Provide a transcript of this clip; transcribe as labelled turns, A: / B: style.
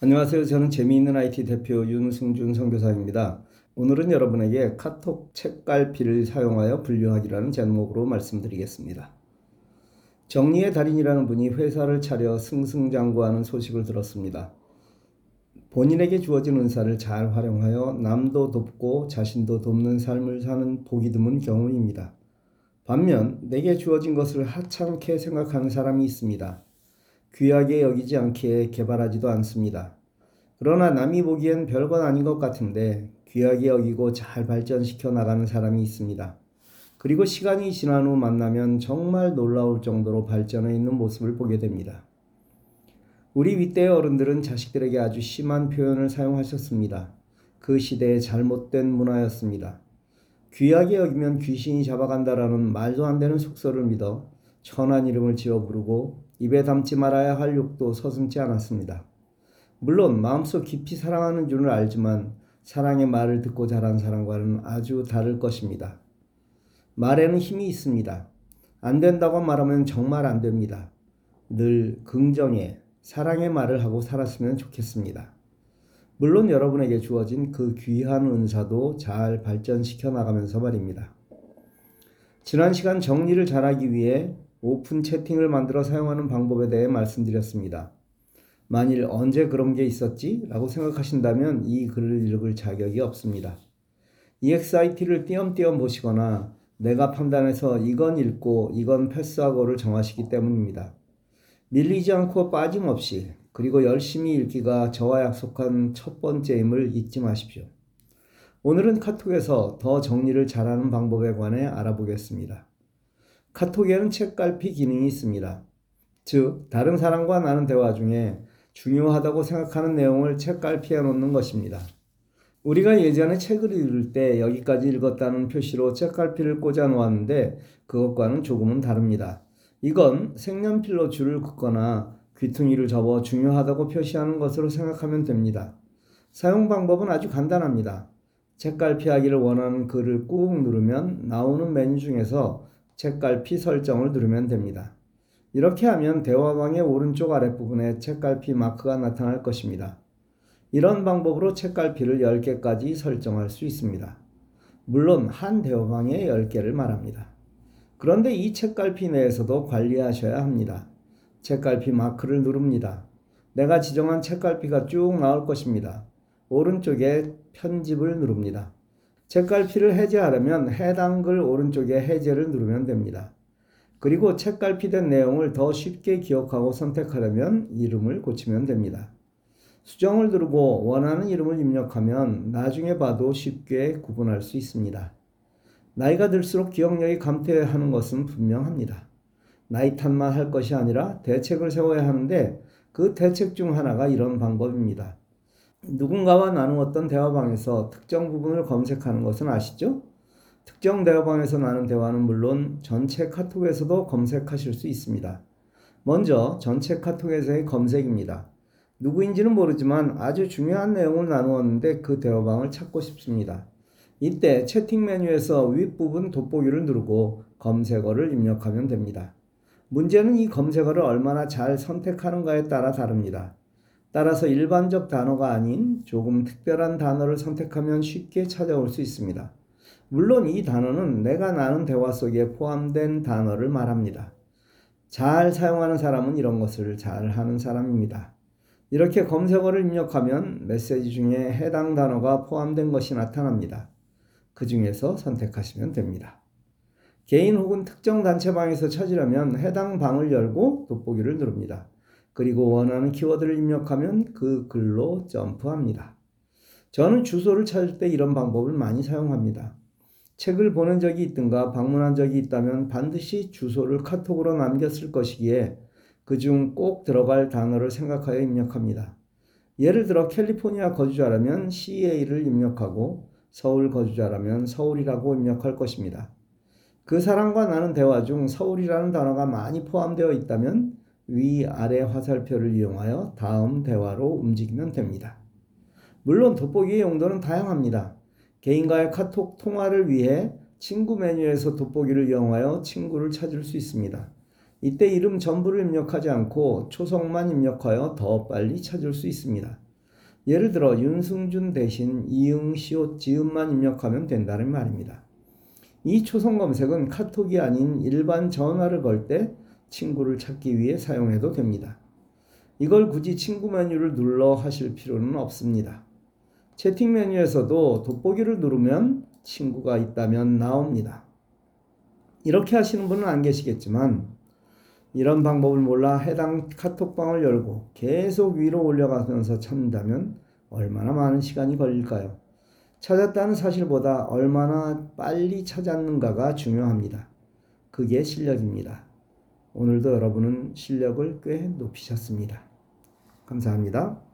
A: 안녕하세요. 저는 재미있는 IT 대표 윤승준 선교사입니다. 오늘은 여러분에게 카톡 책갈피를 사용하여 분류하기라는 제목으로 말씀드리겠습니다. 정리의 달인이라는 분이 회사를 차려 승승장구하는 소식을 들었습니다. 본인에게 주어진 은사를 잘 활용하여 남도 돕고 자신도 돕는 삶을 사는 보기 드문 경우입니다. 반면 내게 주어진 것을 하찮게 생각하는 사람이 있습니다. 귀하게 여기지 않기에 개발하지도 않습니다. 그러나 남이 보기엔 별건 아닌 것 같은데 귀하게 여기고 잘 발전시켜 나가는 사람이 있습니다. 그리고 시간이 지난 후 만나면 정말 놀라울 정도로 발전해 있는 모습을 보게 됩니다. 우리 윗대의 어른들은 자식들에게 아주 심한 표현을 사용하셨습니다. 그 시대의 잘못된 문화였습니다. 귀하게 여기면 귀신이 잡아간다라는 말도 안 되는 속설을 믿어 천한 이름을 지어 부르고 입에 담지 말아야 할 욕도 서슴지 않았습니다. 물론 마음속 깊이 사랑하는 줄은 알지만 사랑의 말을 듣고 자란 사람과는 아주 다를 것입니다. 말에는 힘이 있습니다. 안 된다고 말하면 정말 안 됩니다. 늘 긍정의 사랑의 말을 하고 살았으면 좋겠습니다. 물론 여러분에게 주어진 그 귀한 은사도 잘 발전시켜 나가면서 말입니다. 지난 시간 정리를 잘하기 위해 오픈 채팅을 만들어 사용하는 방법에 대해 말씀드렸습니다. 만일 언제 그런 게 있었지? 라고 생각하신다면 이 글을 읽을 자격이 없습니다. EXIT를 띄엄띄엄 보시거나 내가 판단해서 이건 읽고 이건 패스하고를 정하시기 때문입니다. 밀리지 않고 빠짐없이 그리고 열심히 읽기가 저와 약속한 첫 번째임을 잊지 마십시오. 오늘은 카톡에서 더 정리를 잘하는 방법에 관해 알아보겠습니다. 카톡에는 책갈피 기능이 있습니다. 즉, 다른 사람과 나눈 대화 중에 중요하다고 생각하는 내용을 책갈피에 놓는 것입니다. 우리가 예전에 책을 읽을 때 여기까지 읽었다는 표시로 책갈피를 꽂아 놓았는데 그것과는 조금은 다릅니다. 이건 색연필로 줄을 긋거나 귀퉁이를 접어 중요하다고 표시하는 것으로 생각하면 됩니다. 사용 방법은 아주 간단합니다. 책갈피하기를 원하는 글을 꾹 누르면 나오는 메뉴 중에서 책갈피 설정을 누르면 됩니다. 이렇게 하면 대화방의 오른쪽 아랫부분에 책갈피 마크가 나타날 것입니다. 이런 방법으로 책갈피를 10개까지 설정할 수 있습니다. 물론 한 대화방에 10개를 말합니다. 그런데 이 책갈피 내에서도 관리하셔야 합니다. 책갈피 마크를 누릅니다. 내가 지정한 책갈피가 쭉 나올 것입니다. 오른쪽에 편집을 누릅니다. 책갈피를 해제하려면 해당 글 오른쪽에 해제를 누르면 됩니다. 그리고 책갈피된 내용을 더 쉽게 기억하고 선택하려면 이름을 고치면 됩니다. 수정을 누르고 원하는 이름을 입력하면 나중에 봐도 쉽게 구분할 수 있습니다. 나이가 들수록 기억력이 감퇴하는 것은 분명합니다. 나이 탓만 할 것이 아니라 대책을 세워야 하는데 그 대책 중 하나가 이런 방법입니다. 누군가와 나누었던 대화방에서 특정 부분을 검색하는 것은 아시죠? 특정 대화방에서 나눈 대화는 물론 전체 카톡에서도 검색하실 수 있습니다. 먼저 전체 카톡에서의 검색입니다. 누구인지는 모르지만 아주 중요한 내용을 나누었는데 그 대화방을 찾고 싶습니다. 이때 채팅 메뉴에서 윗부분 돋보기를 누르고 검색어를 입력하면 됩니다. 문제는 이 검색어를 얼마나 잘 선택하는가에 따라 다릅니다. 따라서 일반적 단어가 아닌 조금 특별한 단어를 선택하면 쉽게 찾아올 수 있습니다. 물론 이 단어는 내가 나눈 대화 속에 포함된 단어를 말합니다. 잘 사용하는 사람은 이런 것을 잘 하는 사람입니다. 이렇게 검색어를 입력하면 메시지 중에 해당 단어가 포함된 것이 나타납니다. 그 중에서 선택하시면 됩니다. 개인 혹은 특정 단체방에서 찾으려면 해당 방을 열고 돋보기를 누릅니다. 그리고 원하는 키워드를 입력하면 그 글로 점프합니다. 저는 주소를 찾을 때 이런 방법을 많이 사용합니다. 책을 보낸 적이 있든가 방문한 적이 있다면 반드시 주소를 카톡으로 남겼을 것이기에 그중 꼭 들어갈 단어를 생각하여 입력합니다. 예를 들어 캘리포니아 거주자라면 CA를 입력하고 서울 거주자라면 서울이라고 입력할 것입니다. 그 사람과 나는 대화 중 서울이라는 단어가 많이 포함되어 있다면 위 아래 화살표를 이용하여 다음 대화로 움직이면 됩니다. 물론 돋보기의 용도는 다양합니다. 개인과의 카톡 통화를 위해 친구 메뉴에서 돋보기를 이용하여 친구를 찾을 수 있습니다. 이때 이름 전부를 입력하지 않고 초성만 입력하여 더 빨리 찾을 수 있습니다. 예를 들어 윤승준 대신 이응, 시옷, 지음만 입력하면 된다는 말입니다. 이 초성 검색은 카톡이 아닌 일반 전화를 걸때 친구를 찾기 위해 사용해도 됩니다. 이걸 굳이 친구 메뉴를 눌러 하실 필요는 없습니다. 채팅 메뉴에서도 돋보기를 누르면 친구가 있다면 나옵니다. 이렇게 하시는 분은 안 계시겠지만 이런 방법을 몰라 해당 카톡방을 열고 계속 위로 올려가면서 찾는다면 얼마나 많은 시간이 걸릴까요? 찾았다는 사실보다 얼마나 빨리 찾았는가가 중요합니다. 그게 실력입니다. 오늘도 여러분은 실력을 꽤 높이셨습니다. 감사합니다.